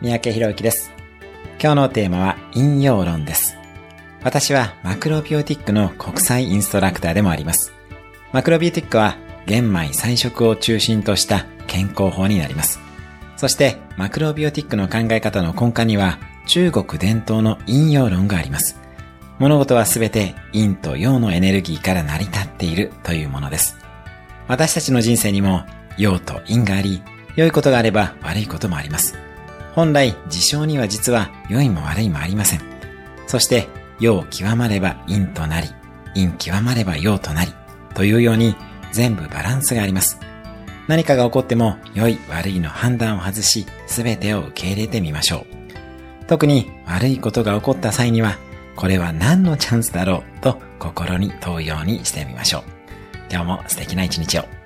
三宅博之です。今日のテーマは引用論です。私はマクロビオティックの国際インストラクターでもあります。マクロビオティックは玄米菜食を中心とした健康法になります。そしてマクロビオティックの考え方の根幹には中国伝統の引用論があります。物事はすべて陰と陽のエネルギーから成り立っているというものです。私たちの人生にも陽と陰があり、良いことがあれば悪いこともあります。本来、事象には実は良いも悪いもありません。そして、陽極まれば陰となり、陰極まれば陽となり、というように全部バランスがあります。何かが起こっても良い悪いの判断を外し、すべてを受け入れてみましょう。特に悪いことが起こった際には、これは何のチャンスだろうと心に問うようにしてみましょう。今日も素敵な一日を。